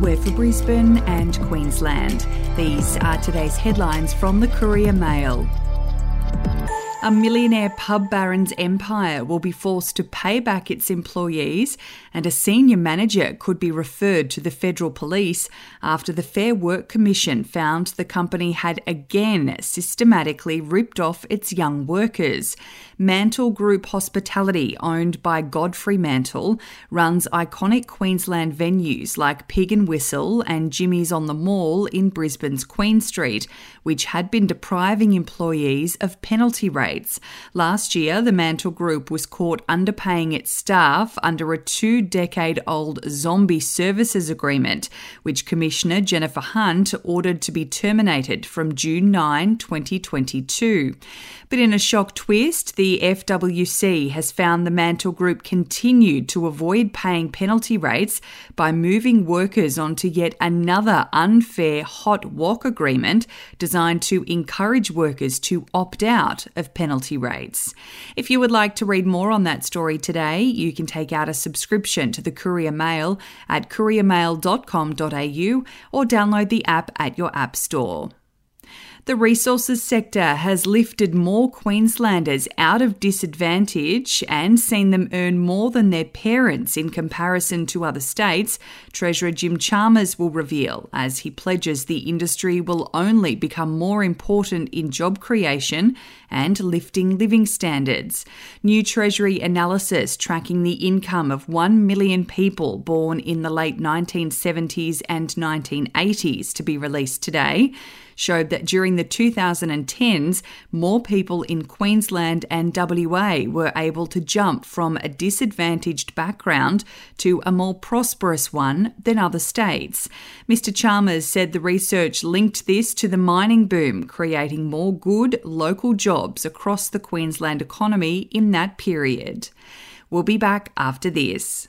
we're for Brisbane and Queensland. These are today's headlines from the Courier Mail. A millionaire pub baron's empire will be forced to pay back its employees, and a senior manager could be referred to the federal police after the Fair Work Commission found the company had again systematically ripped off its young workers. Mantle Group Hospitality, owned by Godfrey Mantle, runs iconic Queensland venues like Pig and Whistle and Jimmy's on the Mall in Brisbane's Queen Street, which had been depriving employees of penalty rates. Last year, the Mantle Group was caught underpaying its staff under a two decade old zombie services agreement, which Commissioner Jennifer Hunt ordered to be terminated from June 9, 2022. But in a shock twist, the FWC has found the Mantle Group continued to avoid paying penalty rates by moving workers onto yet another unfair hot walk agreement designed to encourage workers to opt out of penalty rates. If you would like to read more on that story today, you can take out a subscription to the Courier Mail at couriermail.com.au or download the app at your app store. The resources sector has lifted more Queenslanders out of disadvantage and seen them earn more than their parents in comparison to other states, Treasurer Jim Chalmers will reveal as he pledges the industry will only become more important in job creation and lifting living standards. New Treasury analysis tracking the income of 1 million people born in the late 1970s and 1980s to be released today showed that during the 2010s, more people in Queensland and WA were able to jump from a disadvantaged background to a more prosperous one than other states. Mr. Chalmers said the research linked this to the mining boom, creating more good local jobs across the Queensland economy in that period. We'll be back after this.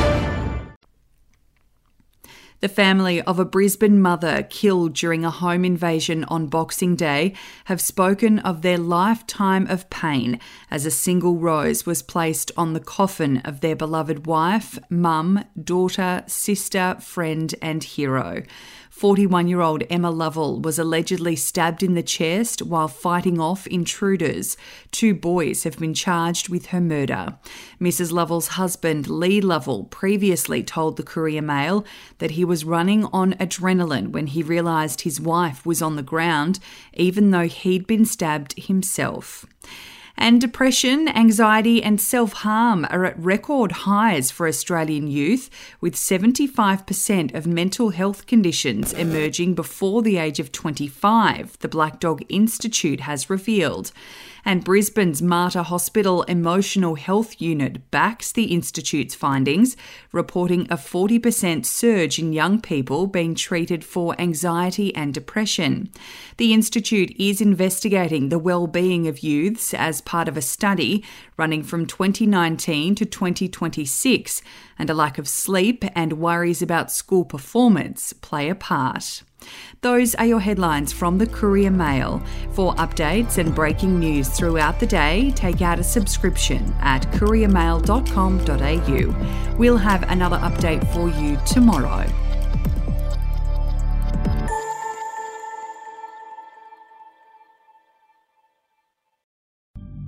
The family of a Brisbane mother killed during a home invasion on Boxing Day have spoken of their lifetime of pain as a single rose was placed on the coffin of their beloved wife, mum, daughter, sister, friend, and hero. 41 year old Emma Lovell was allegedly stabbed in the chest while fighting off intruders. Two boys have been charged with her murder. Mrs. Lovell's husband, Lee Lovell, previously told the Courier Mail that he was running on adrenaline when he realised his wife was on the ground, even though he'd been stabbed himself. And depression, anxiety, and self harm are at record highs for Australian youth, with 75% of mental health conditions emerging before the age of 25, the Black Dog Institute has revealed. And Brisbane's Mater Hospital Emotional Health Unit backs the Institute's findings, reporting a 40% surge in young people being treated for anxiety and depression. The Institute is investigating the well-being of youths as part of a study running from 2019 to 2026, and a lack of sleep and worries about school performance play a part. Those are your headlines from the Courier Mail. For updates and breaking news throughout the day, take out a subscription at couriermail.com.au. We'll have another update for you tomorrow.